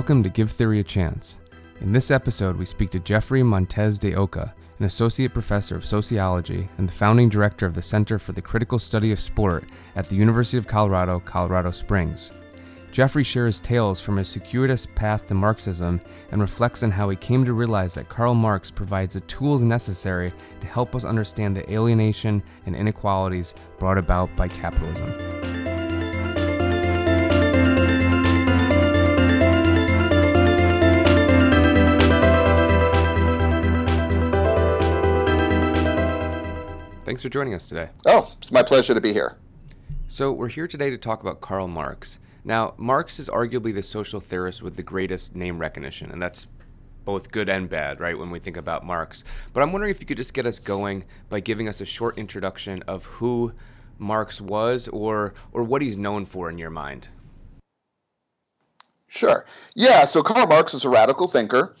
Welcome to Give Theory a Chance. In this episode, we speak to Jeffrey Montez de Oca, an associate professor of sociology and the founding director of the Center for the Critical Study of Sport at the University of Colorado, Colorado Springs. Jeffrey shares tales from his circuitous path to Marxism and reflects on how he came to realize that Karl Marx provides the tools necessary to help us understand the alienation and inequalities brought about by capitalism. Thanks for joining us today. Oh, it's my pleasure to be here. So, we're here today to talk about Karl Marx. Now, Marx is arguably the social theorist with the greatest name recognition, and that's both good and bad, right, when we think about Marx. But I'm wondering if you could just get us going by giving us a short introduction of who Marx was or or what he's known for in your mind. Sure. Yeah, so Karl Marx is a radical thinker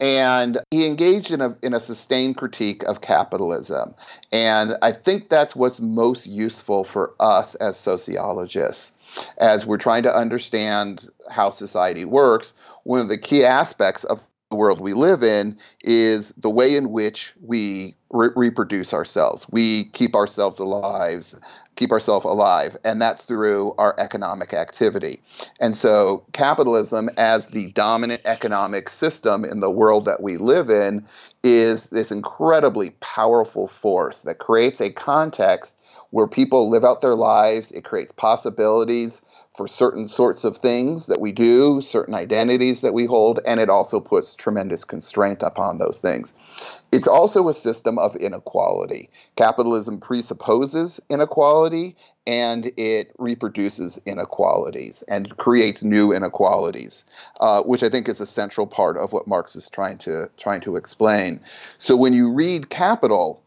and he engaged in a in a sustained critique of capitalism. And I think that's what's most useful for us as sociologists as we're trying to understand how society works. One of the key aspects of the world we live in is the way in which we re- reproduce ourselves. We keep ourselves alive keep ourselves alive, and that's through our economic activity. And so, capitalism, as the dominant economic system in the world that we live in, is this incredibly powerful force that creates a context where people live out their lives. It creates possibilities for certain sorts of things that we do, certain identities that we hold, and it also puts tremendous constraint upon those things. It's also a system of inequality. Capitalism presupposes inequality and it reproduces inequalities and creates new inequalities, uh, which I think is a central part of what Marx is trying to trying to explain. So when you read Capital,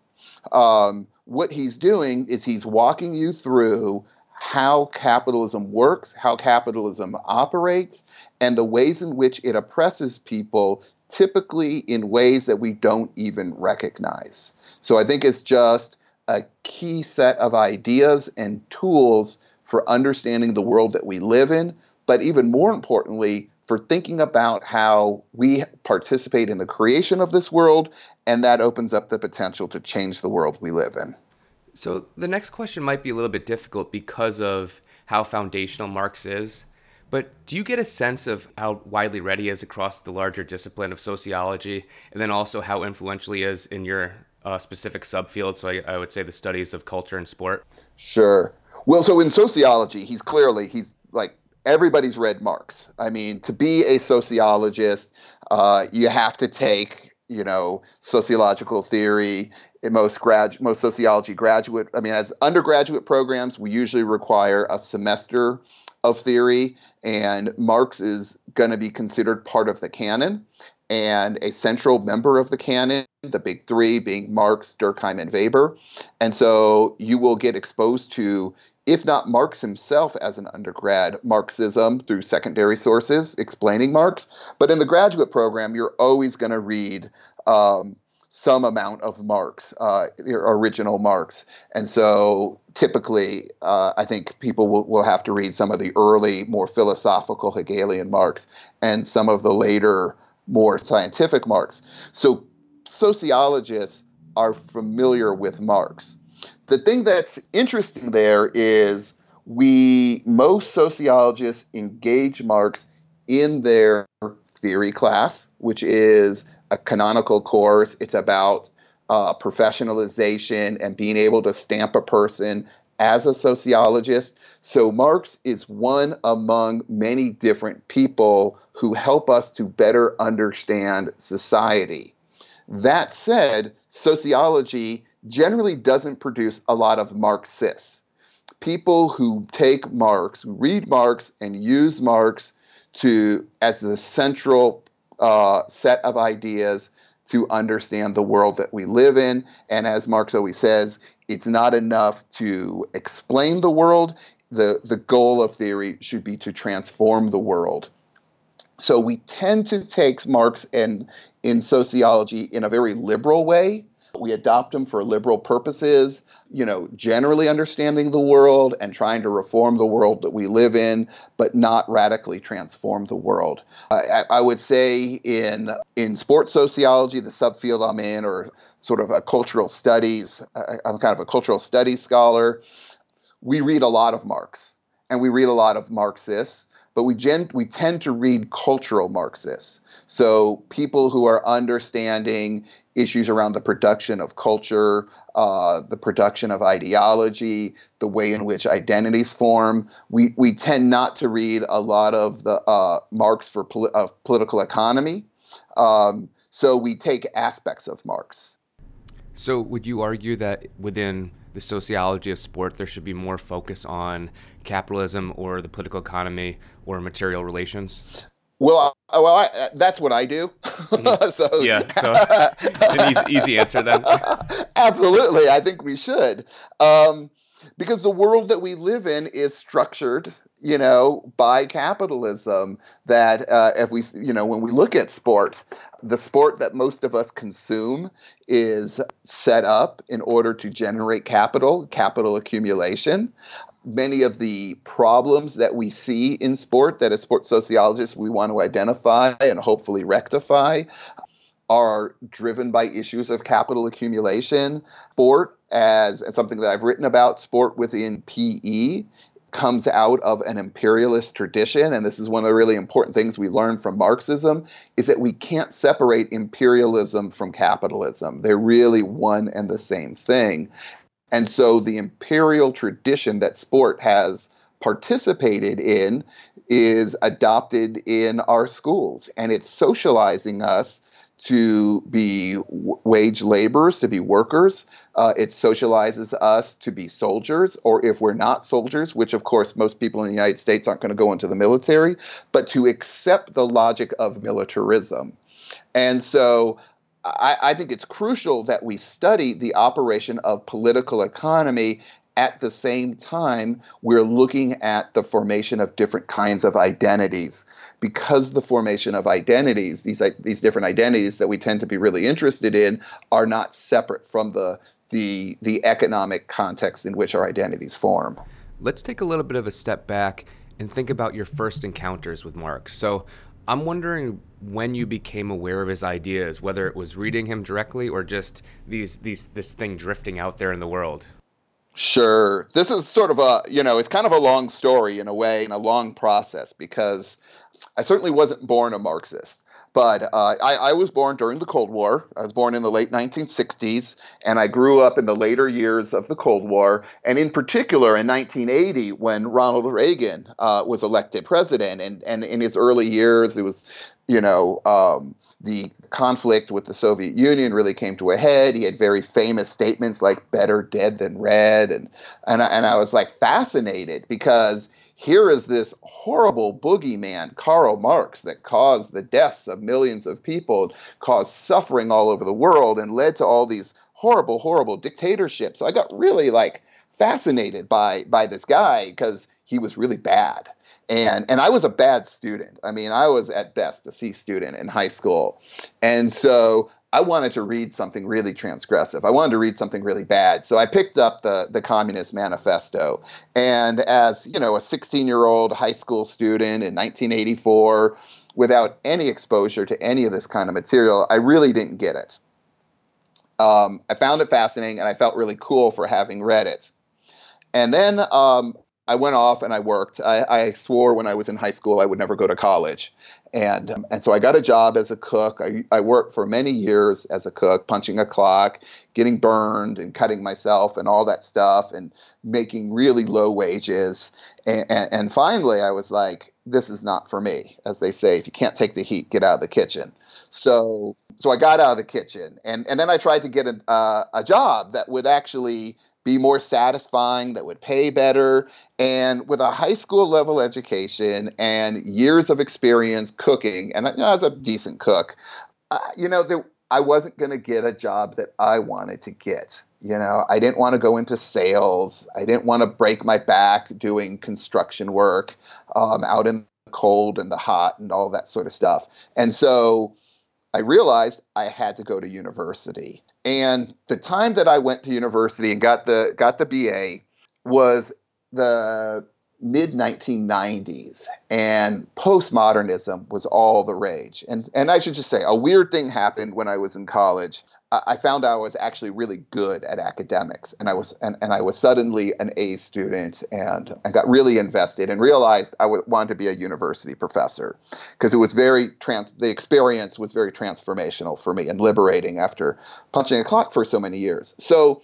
um, what he's doing is he's walking you through how capitalism works, how capitalism operates, and the ways in which it oppresses people, typically in ways that we don't even recognize. So I think it's just a key set of ideas and tools for understanding the world that we live in, but even more importantly, for thinking about how we participate in the creation of this world, and that opens up the potential to change the world we live in. So the next question might be a little bit difficult because of how foundational Marx is. But do you get a sense of how widely read he is across the larger discipline of sociology, and then also how influential he is in your uh, specific subfield? So I, I would say the studies of culture and sport. Sure. Well, so in sociology, he's clearly he's like everybody's read Marx. I mean, to be a sociologist, uh, you have to take you know sociological theory most grad most sociology graduate i mean as undergraduate programs we usually require a semester of theory and marx is going to be considered part of the canon and a central member of the canon the big three being marx durkheim and weber and so you will get exposed to if not Marx himself as an undergrad, Marxism through secondary sources explaining Marx. But in the graduate program, you're always going to read um, some amount of Marx, uh, original Marx. And so typically, uh, I think people will, will have to read some of the early, more philosophical Hegelian Marx and some of the later, more scientific Marx. So sociologists are familiar with Marx. The thing that's interesting there is we, most sociologists engage Marx in their theory class, which is a canonical course. It's about uh, professionalization and being able to stamp a person as a sociologist. So Marx is one among many different people who help us to better understand society. That said, sociology generally doesn't produce a lot of Marxists. People who take Marx, read Marx and use Marx to as the central uh, set of ideas to understand the world that we live in. And as Marx always says, it's not enough to explain the world. The, the goal of theory should be to transform the world. So we tend to take Marx and in sociology in a very liberal way. We adopt them for liberal purposes, you know, generally understanding the world and trying to reform the world that we live in, but not radically transform the world. I, I would say in in sports sociology, the subfield I'm in, or sort of a cultural studies, I'm kind of a cultural studies scholar. We read a lot of Marx, and we read a lot of Marxists but we gen- we tend to read cultural Marxists. So people who are understanding issues around the production of culture, uh, the production of ideology, the way in which identities form. We we tend not to read a lot of the uh, Marx for of political economy. Um, so we take aspects of Marx. So would you argue that within the sociology of sport, there should be more focus on capitalism or the political economy or material relations? Well, I, well, I, that's what I do. Mm-hmm. so yeah, so an easy, easy answer then. Absolutely, I think we should, um, because the world that we live in is structured, you know, by capitalism. That uh, if we, you know, when we look at sport, the sport that most of us consume is set up in order to generate capital, capital accumulation many of the problems that we see in sport that as sports sociologists we want to identify and hopefully rectify are driven by issues of capital accumulation. Sport, as, as something that I've written about, sport within PE comes out of an imperialist tradition and this is one of the really important things we learn from marxism is that we can't separate imperialism from capitalism they're really one and the same thing and so the imperial tradition that sport has participated in is adopted in our schools and it's socializing us to be wage laborers, to be workers. Uh, it socializes us to be soldiers, or if we're not soldiers, which of course most people in the United States aren't going to go into the military, but to accept the logic of militarism. And so I, I think it's crucial that we study the operation of political economy at the same time we're looking at the formation of different kinds of identities. Because the formation of identities these these different identities that we tend to be really interested in are not separate from the the the economic context in which our identities form. Let's take a little bit of a step back and think about your first encounters with Marx so I'm wondering when you became aware of his ideas, whether it was reading him directly or just these these this thing drifting out there in the world. Sure. This is sort of a, you know, it's kind of a long story in a way and a long process because I certainly wasn't born a Marxist. But uh, I, I, was born during the Cold War. I was born in the late 1960s, and I grew up in the later years of the Cold War. And in particular, in 1980, when Ronald Reagan uh, was elected president, and, and in his early years, it was, you know, um, the conflict with the Soviet Union really came to a head. He had very famous statements like "better dead than red," and and I, and I was like fascinated because here is this horrible boogeyman, Karl Marx, that caused the deaths of millions of people, caused suffering all over the world, and led to all these horrible, horrible dictatorships. So I got really like fascinated by by this guy because he was really bad. And and I was a bad student. I mean, I was at best a C student in high school. And so I wanted to read something really transgressive. I wanted to read something really bad. So I picked up the the Communist Manifesto. And as, you know, a 16-year-old high school student in 1984 without any exposure to any of this kind of material, I really didn't get it. Um, I found it fascinating and I felt really cool for having read it. And then um, I went off and I worked. I, I, swore when I was in high school I would never go to college, and um, and so I got a job as a cook. I, I worked for many years as a cook, punching a clock, getting burned, and cutting myself, and all that stuff, and making really low wages. And, and, and finally, I was like, "This is not for me." As they say, if you can't take the heat, get out of the kitchen. So so I got out of the kitchen, and and then I tried to get a uh, a job that would actually be more satisfying, that would pay better. And with a high school level education and years of experience cooking, and you know, I was a decent cook, uh, you know, there, I wasn't going to get a job that I wanted to get. You know, I didn't want to go into sales. I didn't want to break my back doing construction work um, out in the cold and the hot and all that sort of stuff. And so I realized I had to go to university. And the time that I went to university and got the got the BA was the mid 1990s and postmodernism was all the rage and and I should just say a weird thing happened when I was in college I found out I was actually really good at academics and I was and, and I was suddenly an A student and I got really invested and realized I wanted to be a university professor because it was very trans the experience was very transformational for me and liberating after punching a clock for so many years. So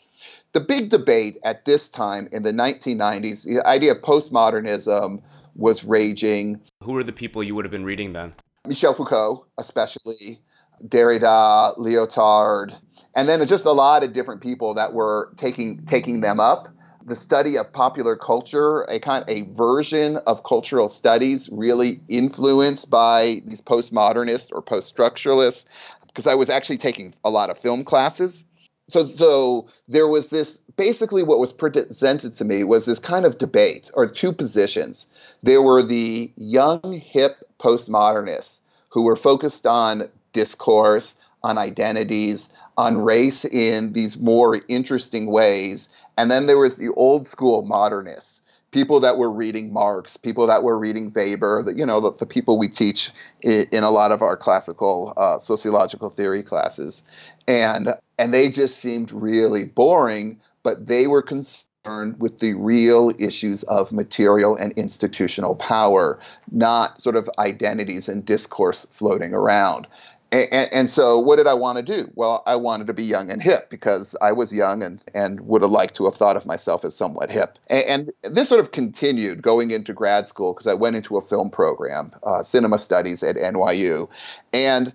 the big debate at this time in the 1990s, the idea of postmodernism was raging. Who were the people you would have been reading then? Michel Foucault, especially. Derrida, Lyotard, and then just a lot of different people that were taking taking them up. The study of popular culture, a kind a version of cultural studies, really influenced by these postmodernists or post-structuralists, because I was actually taking a lot of film classes. So, so there was this basically what was presented to me was this kind of debate or two positions. There were the young, hip postmodernists who were focused on discourse, on identities, on race in these more interesting ways. And then there was the old school modernists, people that were reading Marx, people that were reading Weber, the, you know, the, the people we teach in, in, a lot of our classical uh, sociological theory classes. And, and they just seemed really boring, but they were concerned with the real issues of material and institutional power, not sort of identities and discourse floating around. And, and, so what did I want to do? Well, I wanted to be young and hip because I was young and, and would have liked to have thought of myself as somewhat hip. And, and this sort of continued going into grad school because I went into a film program, uh, cinema studies at NYU. And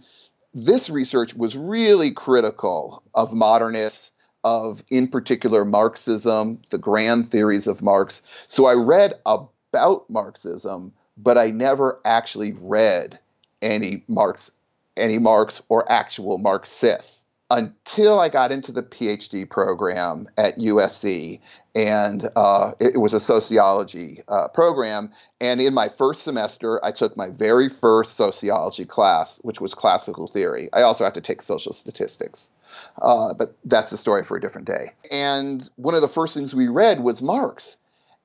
this research was really critical of modernists, of in particular Marxism, the grand theories of Marx. So I read about Marxism, but I never actually read any Marx any Marx or actual Marxists until I got into the PhD program at USC, and uh, it, was a sociology uh, program. And in my first semester, I took my very first sociology class, which was classical theory. I also had to take social statistics, uh, but that's a story for a different day. And one of the first things we read was Marx,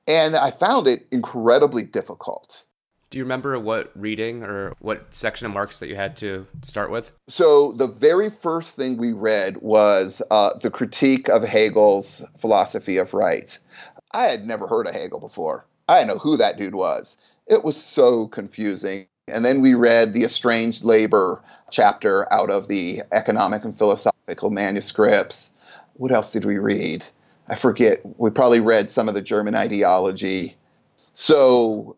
and I found it incredibly difficult. Do you remember what reading or what section of Marx that you had to start with? So, the very first thing we read was uh, the critique of Hegel's philosophy of right. I had never heard of Hegel before. I didn't know who that dude was. It was so confusing. And then we read the estranged labor chapter out of the economic and philosophical manuscripts. What else did we read? I forget. We probably read some of the German ideology. So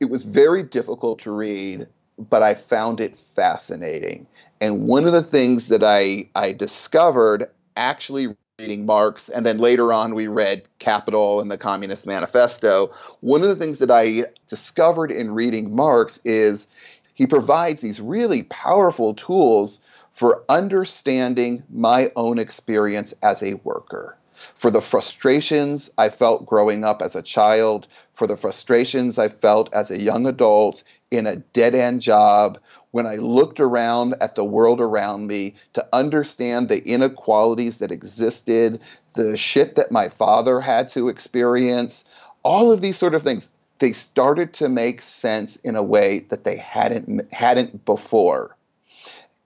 it was very difficult to read, but I found it fascinating. And one of the things that I, I discovered actually reading Marx, and then later on we read Capital and the Communist Manifesto. One of the things that I discovered in reading Marx is he provides these really powerful tools for understanding my own experience as a worker for the frustrations I felt growing up as a child, for the frustrations I felt as a young adult in a dead end job, when I looked around at the world around me to understand the inequalities that existed, the shit that my father had to experience, all of these sort of things, they started to make sense in a way that they hadn't hadn't before.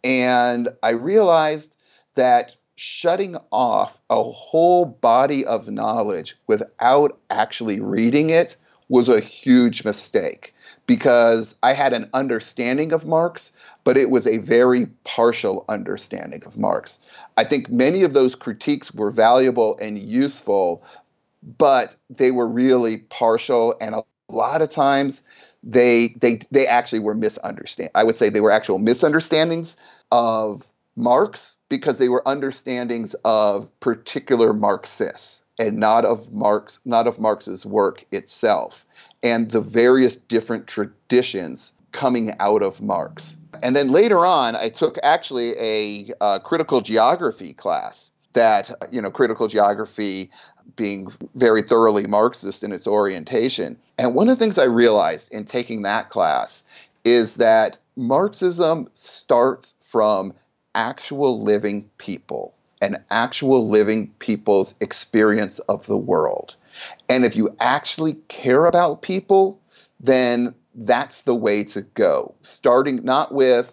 And I realized that shutting off a whole body of knowledge without actually reading it was a huge mistake because I had an understanding of Marx, but it was a very partial understanding of Marx. I think many of those critiques were valuable and useful, but they were really partial and a lot of times they they they actually were misunderstand. I would say they were actual misunderstandings of Marx because they were understandings of particular Marxists and not of Marx, not of Marx's work itself, and the various different traditions coming out of Marx. And then later on, I took actually a uh, critical geography class that, you know, critical geography being very thoroughly Marxist in its orientation. And one of the things I realized in taking that class is that Marxism starts from actual living people and actual living people's experience of the world. And if you actually care about people, then that's the way to go. Starting not with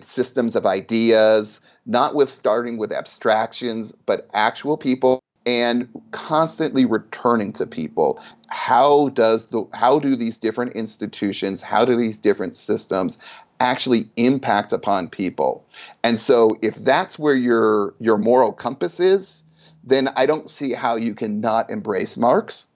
systems of ideas, not with starting with abstractions, but actual people and constantly returning to people how does the how do these different institutions how do these different systems actually impact upon people and so if that's where your your moral compass is then i don't see how you can not embrace marx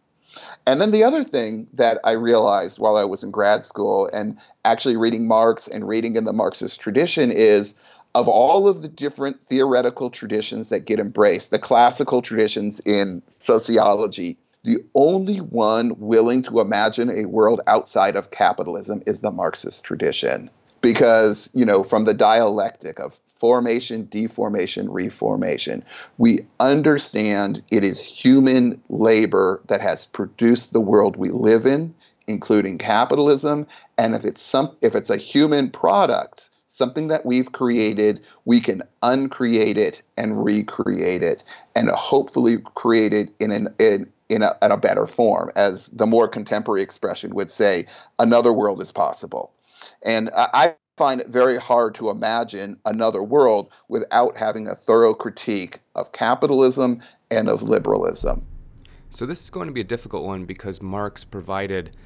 and then the other thing that I realized while I was in grad school and actually reading Marx and reading in the Marxist tradition is of all of the different theoretical traditions that get embraced, the classical traditions in sociology, the only one willing to imagine a world outside of capitalism is the Marxist tradition. Because, you know, from the dialectic of formation, deformation, reformation, we understand it is human labor that has produced the world we live in, including capitalism. And if it's some if it's a human product, something that we've created, we can uncreate it and recreate it, and hopefully create it in an in in a, in a better form, as the more contemporary expression would say, another world is possible. And I find it very hard to imagine another world without having a thorough critique of capitalism and of liberalism. So this is going to be a difficult one because Marx provided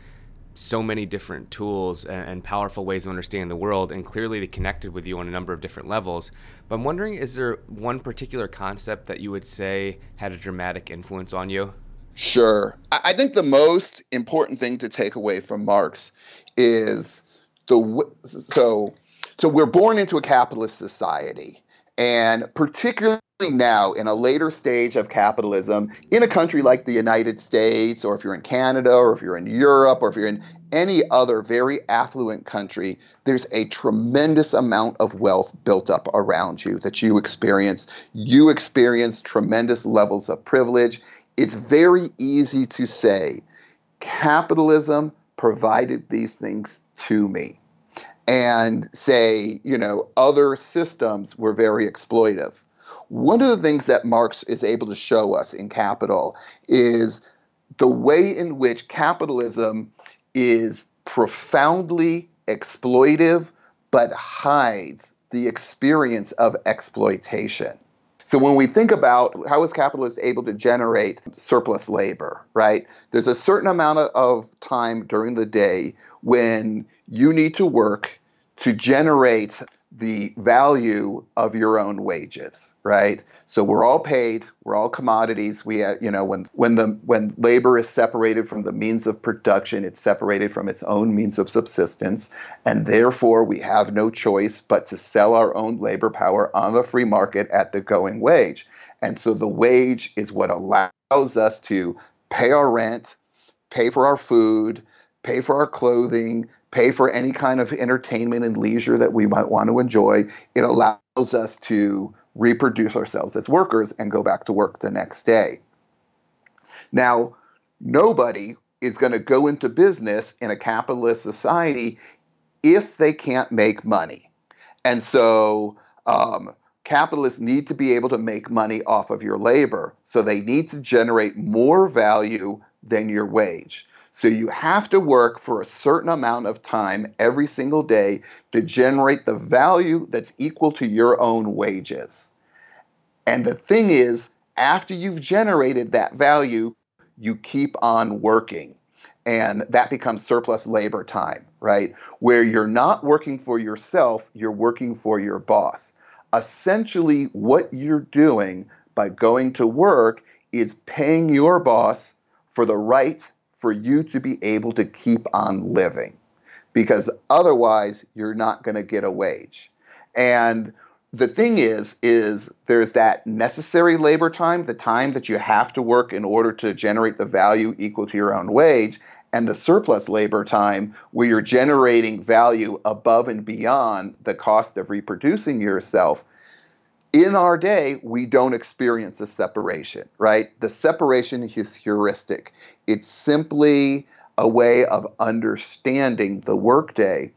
so many different tools and, powerful ways of understanding the world, and clearly they connected with you on a number of different levels. But I'm wondering, is there one particular concept that you would say had a dramatic influence on you? Sure. I think the most important thing to take away from Marx is the so so we're born into a capitalist society, and particularly now in a later stage of capitalism in a country like the United States, or if you're in Canada, or if you're in Europe, or if you're in any other very affluent country, there's a tremendous amount of wealth built up around you that you experience. You experience tremendous levels of privilege. It's very easy to say capitalism provided these things to me and say, you know, other systems were very exploitive one of the things that Marx is able to show us in Capital is the way in which capitalism is profoundly exploitive but hides the experience of exploitation. So when we think about how is capitalist able to generate surplus labor, right? There's a certain amount of time during the day when you need to work to generate the value of your own wages right? So we're all paid we're all commodities. We have, you know when when the when labor is separated from the means of production it's separated from its own means of subsistence. And therefore we have no choice but to sell our own labor power on the free market at the going wage. And so the wage is what allows us to pay our rent pay for our food pay for our clothing pay for any kind of entertainment and leisure that we might want to enjoy. It allows us to reproduce ourselves as workers and go back to work the next day. Now, nobody is going to go into business in a capitalist society if they can't make money. And so, um, capitalists need to be able to make money off of your labor. So they need to generate more value than your wage. So you have to work for a certain amount of time every single day to generate the value that's equal to your own wages. And the thing is, after you've generated that value, you keep on working. And that becomes surplus labor time, right? Where you're not working for yourself, you're working for your boss. Essentially, what you're doing by going to work is paying your boss for the right for you to be able to keep on living because otherwise you're not going to get a wage. And the thing is is there's that necessary labor time, the time that you have to work in order to generate the value equal to your own wage, and the surplus labor time where you're generating value above and beyond the cost of reproducing yourself in our day, we don't experience a separation, right? The separation is heuristic. It's simply a way of understanding the workday.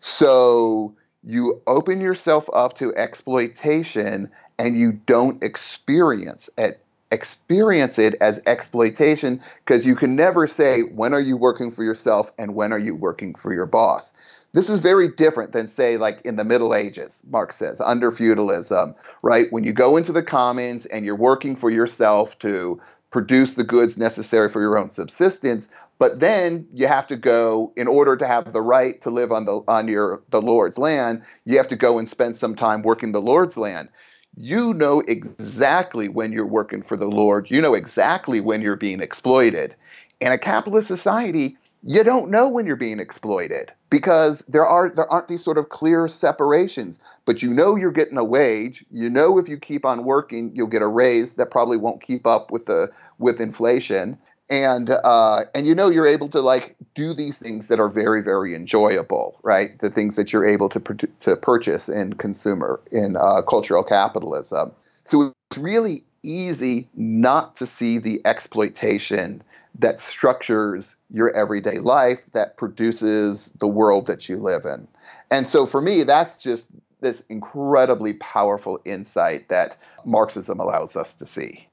So you open yourself up to exploitation and you don't experience it experience it as exploitation because you can never say when are you working for yourself and when are you working for your boss this is very different than say like in the middle ages marx says under feudalism right when you go into the commons and you're working for yourself to produce the goods necessary for your own subsistence but then you have to go in order to have the right to live on the on your the lord's land you have to go and spend some time working the lord's land you know exactly when you're working for the Lord. You know exactly when you're being exploited. In a capitalist society, you don't know when you're being exploited because there are there aren't these sort of clear separations but you know you're getting a wage. You know if you keep on working you'll get a raise that probably won't keep up with the with inflation. And uh, and you know you're able to like do these things that are very very enjoyable right? The things that you're able to to purchase in consumer in uh, cultural capitalism. So it's really easy not to see the exploitation that structures your everyday life that produces the world that you live in and so for me that's just this incredibly powerful insight that marxism allows us to see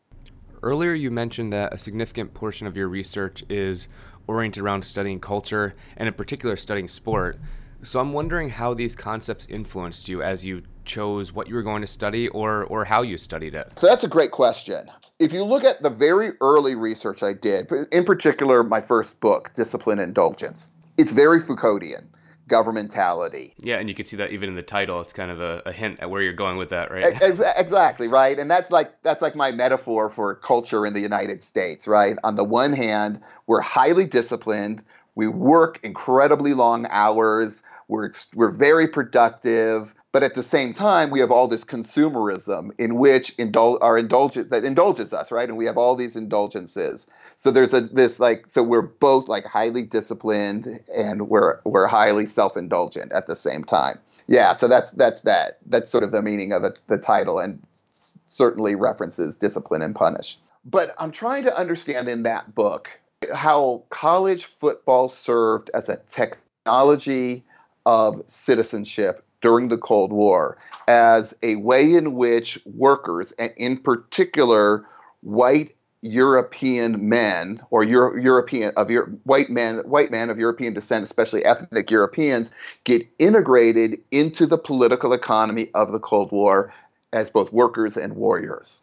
Earlier, you mentioned that a significant portion of your research is oriented around studying culture and, in particular, studying sport. So, I'm wondering how these concepts influenced you as you chose what you were going to study or, or how you studied it. So, that's a great question. If you look at the very early research I did, in particular, my first book, Discipline Indulgence, it's very Foucauldian governmentality. Yeah, and you can see that even in the title. It's kind of a, a hint at where you're going with that, right? Ex- exactly, right. And that's like that's like my metaphor for culture in the United States, right? On the one hand, we're highly disciplined. We work incredibly long hours. We're we're very productive. But at the same time, we have all this consumerism in which indul- our indulgence that indulges us, right? And we have all these indulgences. So there's a this like so we're both like highly disciplined and we're we're highly self-indulgent at the same time. Yeah, so that's that's that. That's sort of the meaning of the, the title and certainly references discipline and punish. But I'm trying to understand in that book how college football served as a technology of citizenship during the Cold War as a way in which workers, and in particular white European men or Euro- European of your white men, white men of European descent, especially ethnic Europeans, get integrated into the political economy of the Cold War as both workers and warriors.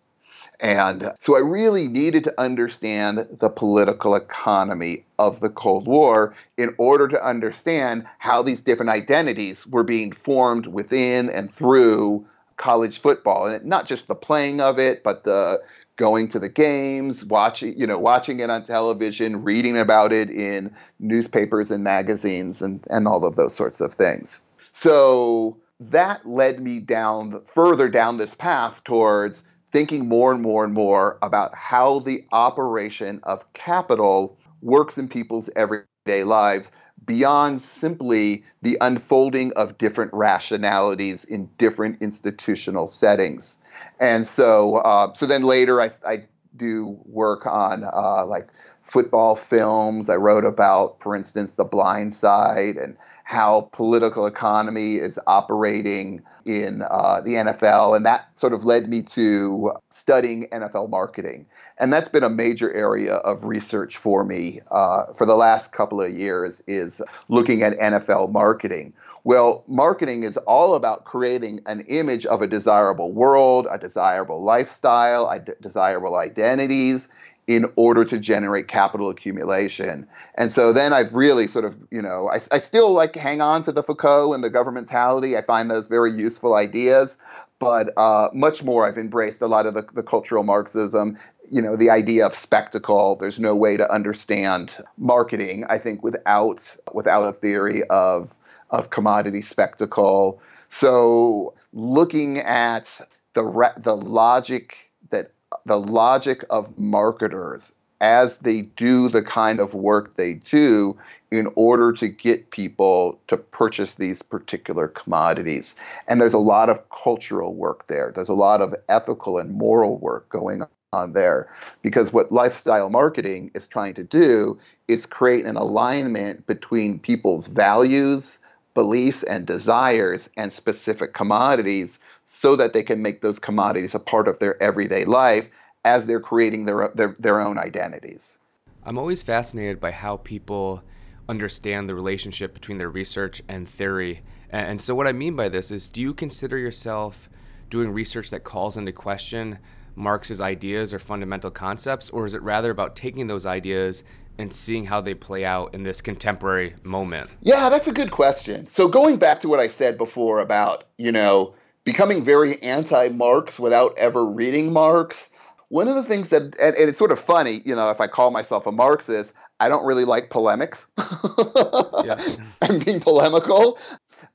And so I really needed to understand the political economy of the Cold War in order to understand how these different identities were being formed within and through college football. And not just the playing of it but the going to the games watching you know watching it on television reading about it in newspapers and magazines and and all of those sorts of things. So that led me down further down this path towards thinking more and more and more about how the operation of capital works in people's everyday lives beyond simply the unfolding of different rationalities in different institutional settings. And so, uh, so then later I, I do work on uh, like football films. I wrote about, for instance, The Blind Side and how political economy is operating in uh, the NFL, and that sort of led me to studying NFL marketing, and that's been a major area of research for me uh, for the last couple of years. Is looking at NFL marketing. Well, marketing is all about creating an image of a desirable world, a desirable lifestyle, desirable identities, in order to generate capital accumulation. And so then I've really sort of, you know, I, I still like hang on to the Foucault and the governmentality. I find those very useful ideas. But uh, much more, I've embraced a lot of the, the cultural Marxism, you know, the idea of spectacle. There's no way to understand marketing, I think, without without a theory of of commodity spectacle. So looking at the the logic that the logic of marketers as they do the kind of work they do in order to get people to purchase these particular commodities. And there's a lot of cultural work there. There's a lot of ethical and moral work going on there because what lifestyle marketing is trying to do is create an alignment between people's values beliefs and desires and specific commodities so that they can make those commodities a part of their everyday life as they're creating their, their, their own identities. I'm always fascinated by how people understand the relationship between their research and theory. And so, what I mean by this is do you consider yourself doing research that calls into question Marx's ideas or fundamental concepts, or is it rather about taking those ideas and seeing how they play out in this contemporary moment? Yeah, that's a good question. So, going back to what I said before about, you know, becoming very anti Marx without ever reading Marx, one of the things that, and, and, it's sort of funny, you know, if I call myself a Marxist, I don't really like polemics and being polemical.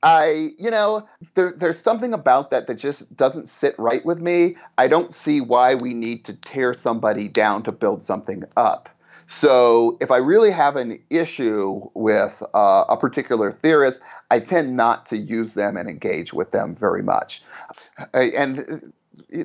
I, you know, there, there's something about that that just doesn't sit right with me. I don't see why we need to tear somebody down to build something up. So if I really have an issue with uh, a particular theorist, I tend not to use them and engage with them very much. And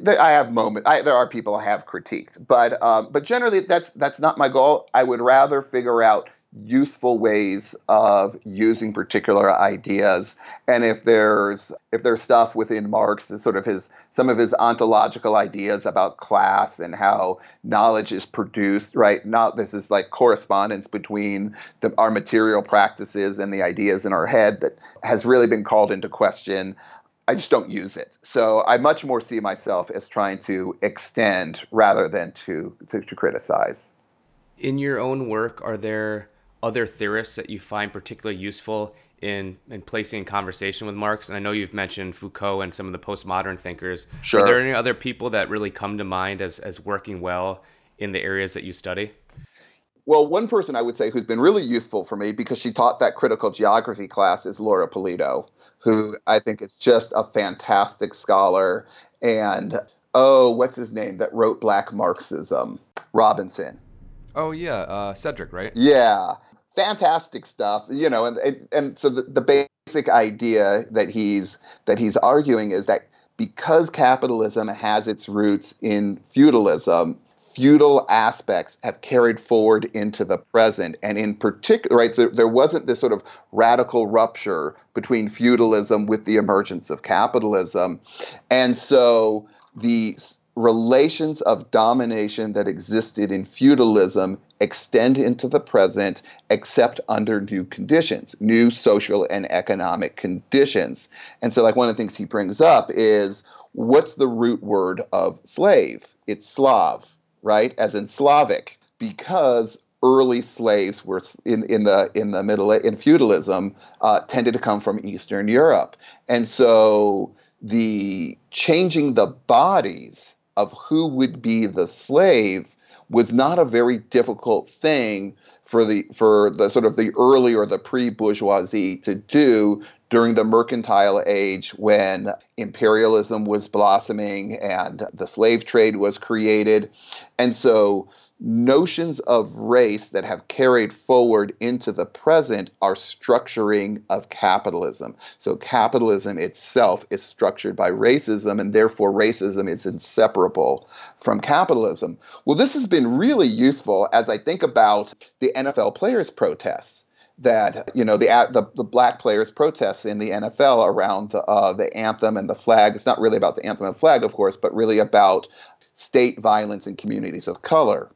I have moments. I, there are people I have critiqued, but um, but generally that's that's not my goal. I would rather figure out useful ways of using particular ideas and if there's if there's stuff within marx sort of his some of his ontological ideas about class and how knowledge is produced right now this is like correspondence between the, our material practices and the ideas in our head that has really been called into question I just don't use it. So I much more see myself as trying to extend rather than to, to, to criticize. In your own work, are there other theorists that you find particularly useful in in placing in conversation with Marx? And I know you've mentioned Foucault and some of the postmodern thinkers. Sure. Are there any other people that really come to mind as as working well in the areas that you study? Well, one person I would say who's been really useful for me because she taught that critical geography class is Laura Pulido, who I think is just a fantastic scholar. And oh, what's his name that wrote Black Marxism? Robinson. Oh yeah, uh, Cedric, right? Yeah, fantastic stuff. You know, and and, and so the, the basic idea that he's that he's arguing is that because capitalism has its roots in feudalism, feudal aspects have carried forward into the present. And in particular, right, so there wasn't this sort of radical rupture between feudalism with the emergence of capitalism. And so the relations of domination that existed in feudalism extend into the present except under new conditions new social and economic conditions. And so like one of the things he brings up is what's the root word of slave? It's slav right? As in Slavic, because early slaves were in, in the in the middle in feudalism uh, tended to come from Eastern Europe, and so the changing the bodies of who would be the slave was not a very difficult thing for the for the sort of the early or the pre-bourgeoisie to do during the mercantile age when imperialism was blossoming and the slave trade was created. And so notions of race that have carried forward into the present are structuring of capitalism. So capitalism itself is structured by racism, and therefore racism is inseparable from capitalism. Well, this has been really useful as I think about the NFL players' protests that you know the, the the black players protests in the NFL around the uh, the anthem and the flag. It's not really about the anthem and flag, of course, but really about state violence in communities of color.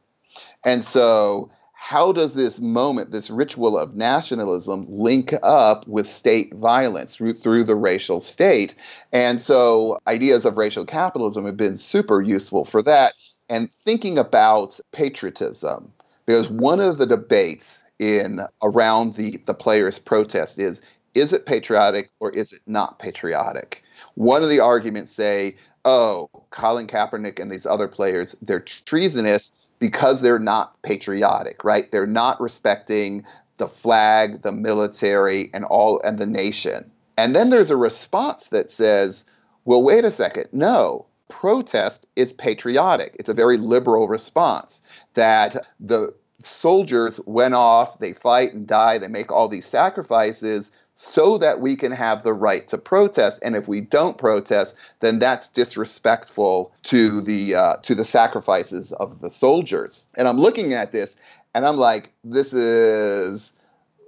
And so, how does this moment, this ritual of nationalism, link up with state violence through, through the racial state? And so, ideas of racial capitalism have been super useful for that. And thinking about patriotism, because one of the debates in around the the players' protest is is it patriotic or is it not patriotic? One of the arguments say, oh, Colin Kaepernick and these other players, they're treasonous because they're not patriotic, right? They're not respecting the flag, the military, and all and the nation. And then there's a response that says, well, wait a second, no, protest is patriotic. It's a very liberal response that the soldiers went off, they fight and die, they make all these sacrifices so that we can have the right to protest. And if we don't protest, then that's disrespectful to the uh, to the sacrifices of the soldiers. And I'm looking at this, and I'm like, this is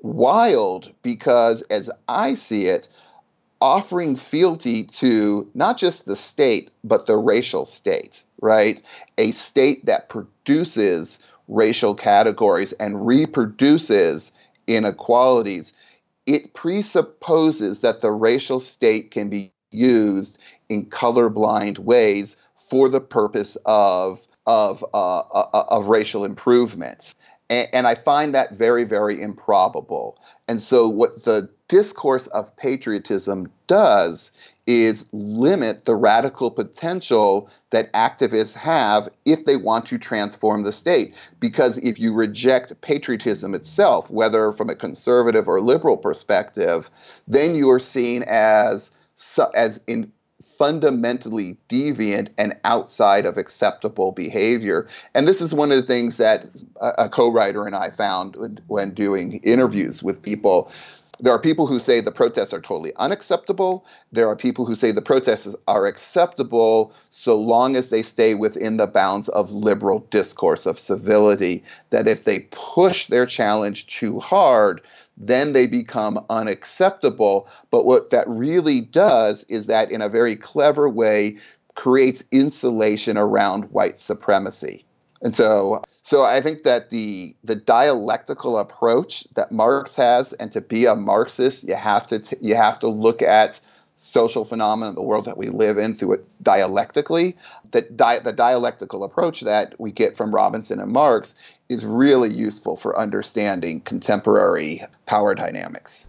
wild because, as I see it, offering fealty to not just the state, but the racial state, right? A state that produces racial categories and reproduces inequalities. It presupposes that the racial state can be used in colorblind ways for the purpose of of uh, uh, of racial improvement. And, and I find that very, very improbable. And so, what the discourse of patriotism does is limit the radical potential that activists have if they want to transform the state. Because if you reject patriotism itself, whether from a conservative or liberal perspective, then you are seen as as in fundamentally deviant and outside of acceptable behavior. And this is one of the things that a, co writer and I found when doing interviews with people. There are people who say the protests are totally unacceptable. There are people who say the protests are acceptable so long as they stay within the bounds of liberal discourse, of civility. That if they push their challenge too hard, then they become unacceptable. But what that really does is that, in a very clever way, creates insulation around white supremacy. And so, so I think that the the dialectical approach that Marx has, and to be a Marxist, you have to t- you have to look at social phenomena, the world that we live in, through it dialectically. That di- the dialectical approach that we get from Robinson and Marx is really useful for understanding contemporary power dynamics.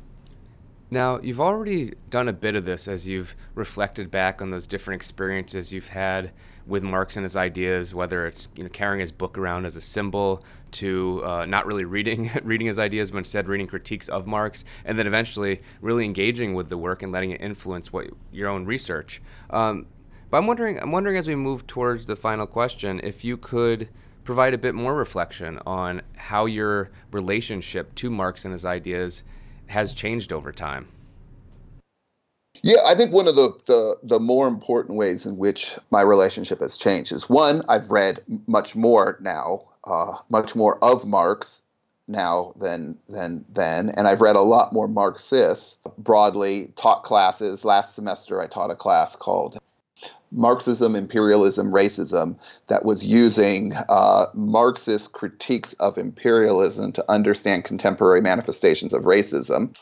Now, you've already done a bit of this as you've reflected back on those different experiences you've had with Marx and his ideas, whether it's you know carrying his book around as a symbol to uh, not really reading reading his ideas, but instead reading critiques of Marx, and then eventually really engaging with the work and letting it influence what your own research. Um, but I'm wondering, I'm wondering as we move towards the final question, if you could provide a bit more reflection on how your relationship to Marx and his ideas has changed over time. Yeah, I think one of the, the, the more important ways in which my relationship has changed is one, I've read much more now, uh, much more of Marx now than than then, and I've read a lot more Marxists broadly. Taught classes last semester. I taught a class called Marxism, imperialism, racism that was using uh, Marxist critiques of imperialism to understand contemporary manifestations of racism.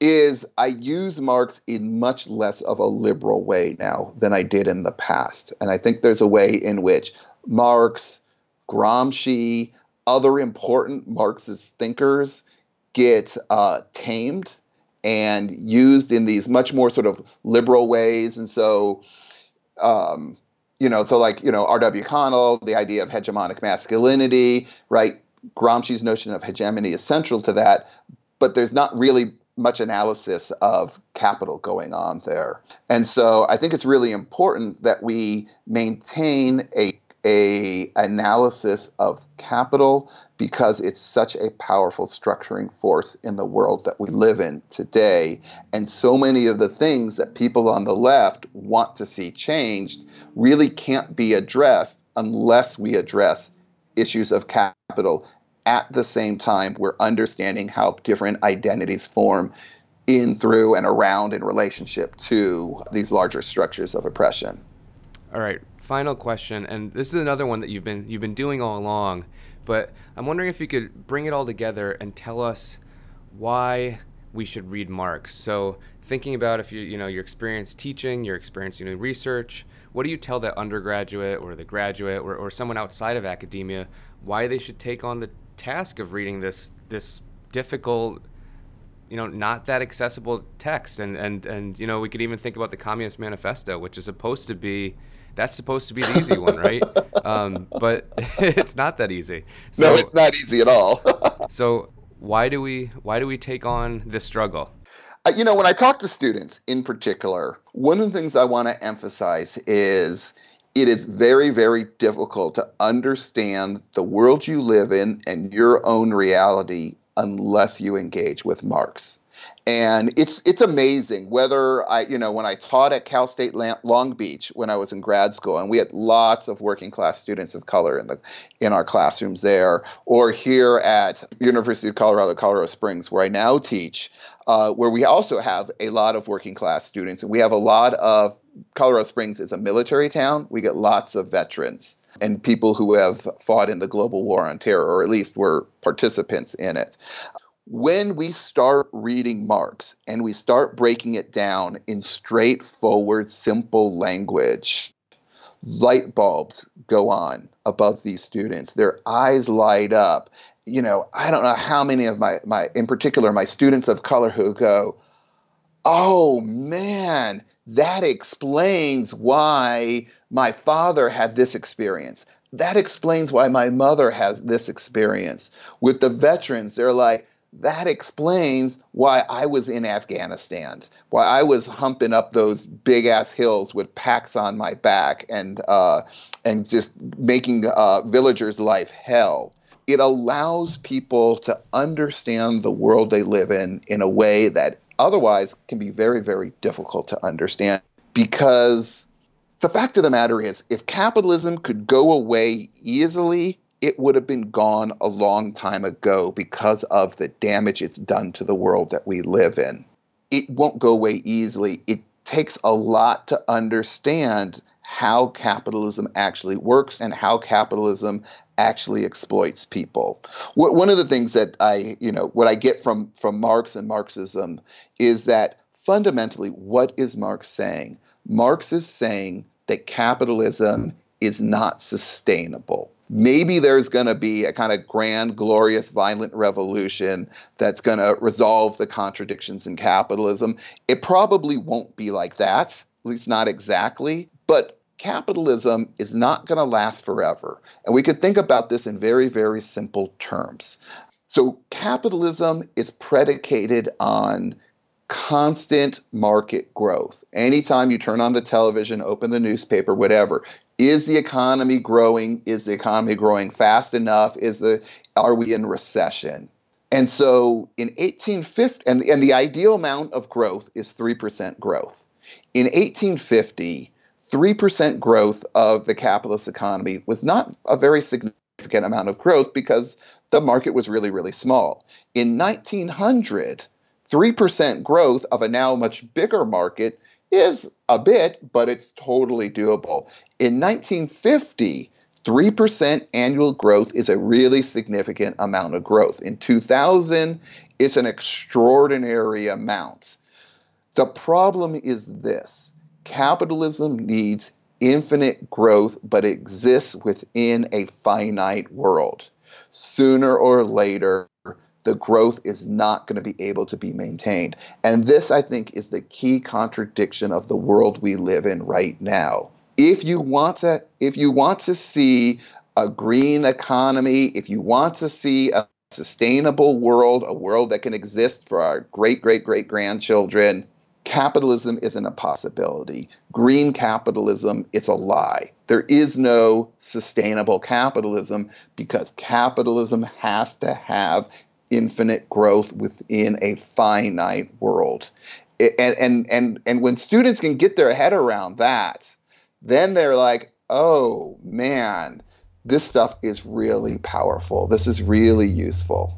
Is I use Marx in much less of a liberal way now than I did in the past. And I think there's a way in which Marx, Gramsci, other important Marxist thinkers get uh, tamed and used in these much more sort of liberal ways. And so, um, you know, so like, you know, R.W. Connell, the idea of hegemonic masculinity, right? Gramsci's notion of hegemony is central to that, but there's not really much analysis of capital going on there. And so I think it's really important that we maintain a a analysis of capital because it's such a powerful structuring force in the world that we live in today. And so many of the things that people on the left want to see changed really can't be addressed unless we address issues of capital at the same time we're understanding how different identities form in through and around in relationship to these larger structures of oppression. All right final question, and this is another one that you've been you've been doing all along, but I'm wondering if you could bring it all together and tell us why we should read Marx. So thinking about if you you know your experience teaching, your experience doing research, what do you tell the undergraduate or the graduate or, or someone outside of academia why they should take on the task of reading this this difficult you know not that accessible text and and and you know we could even think about the communist manifesto which is supposed to be that's supposed to be the easy one, right? Um, but it's not that easy. So, no, it's not easy at all. so why do we why do we take on this struggle? Uh, you know, when I talk to students in particular, one of the things I want to emphasize is it is very, very difficult to understand the world you live in and your own reality unless you engage with Marx. And it's it's amazing whether I you know when I taught at Cal State Long Beach when I was in grad school and we had lots of working class students of color in the in our classrooms there or here at University of Colorado Colorado Springs where I now teach uh, where we also have a lot of working class students and we have a lot of Colorado Springs is a military town. We get lots of veterans and people who have fought in the global war on terror or at least were participants in it when we start reading Marx and we start breaking it down in straightforward, simple language, light bulbs go on above these students. Their eyes light up. You know, I don't know how many of my, my in particular, my students of color who go, oh man, that explains why my father had this experience. That explains why my mother has this experience. With the veterans, they're like, that explains why I was in Afghanistan, why I was humping up those big ass hills with packs on my back and uh, and just making uh, villagers' life hell. It allows people to understand the world they live in in a way that otherwise can be very, very difficult to understand because the fact of the matter is, if capitalism could go away easily, it would have been gone a long time ago because of the damage it's done to the world that we live in. It won't go away easily. It takes a lot to understand how capitalism actually works and how capitalism actually exploits people. One of the things that I, you know, what I get from from Marx and Marxism is that fundamentally what is Marx saying? Marx is saying that capitalism is not sustainable maybe there's going to be a kind of grand, glorious, violent revolution that's going to resolve the contradictions in capitalism. It probably won't be like that, at least not exactly. But capitalism is not going to last forever. And we could think about this in very, very simple terms. So, capitalism is predicated on constant market growth. Anytime you turn on the television, open the newspaper, whatever, is the economy growing? Is the economy growing fast enough? Is the are we in recession? And so in 1850, and, and the ideal amount of growth is 3% growth. In 1850, 3% growth of the capitalist economy was not a very significant amount of growth because the market was really, really small. In 1900, 3% growth of a now much bigger market is a bit, but it's totally doable. In 1950, 3% annual growth is a really significant amount of growth. In 2000, it's an extraordinary amount. The problem is this capitalism needs infinite growth, but exists within a finite world. Sooner or later, the growth is not going to be able to be maintained. And this, I think, is the key contradiction of the world we live in right now. If you want to, if you want to see a green economy, if you want to see a sustainable world, a world that can exist for our great, great, great grandchildren, capitalism isn't a possibility. Green capitalism is a lie. There is no sustainable capitalism because capitalism has to have infinite growth within a finite world. And, and, and, and when students can get their head around that, then they're like, oh man, this stuff is really powerful. This is really useful.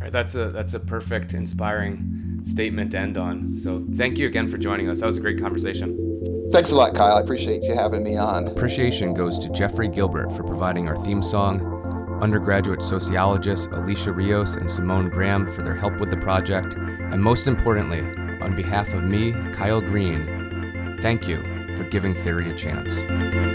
Right, that's a that's a perfect, inspiring statement to end on. So thank you again for joining us. That was a great conversation. Thanks a lot, Kyle. I appreciate you having me on. Appreciation goes to Jeffrey Gilbert for providing our theme song undergraduate sociologists Alicia Rios and Simone Graham for their help with the project, and most importantly, on behalf of me, Kyle Green, thank you for giving theory a chance.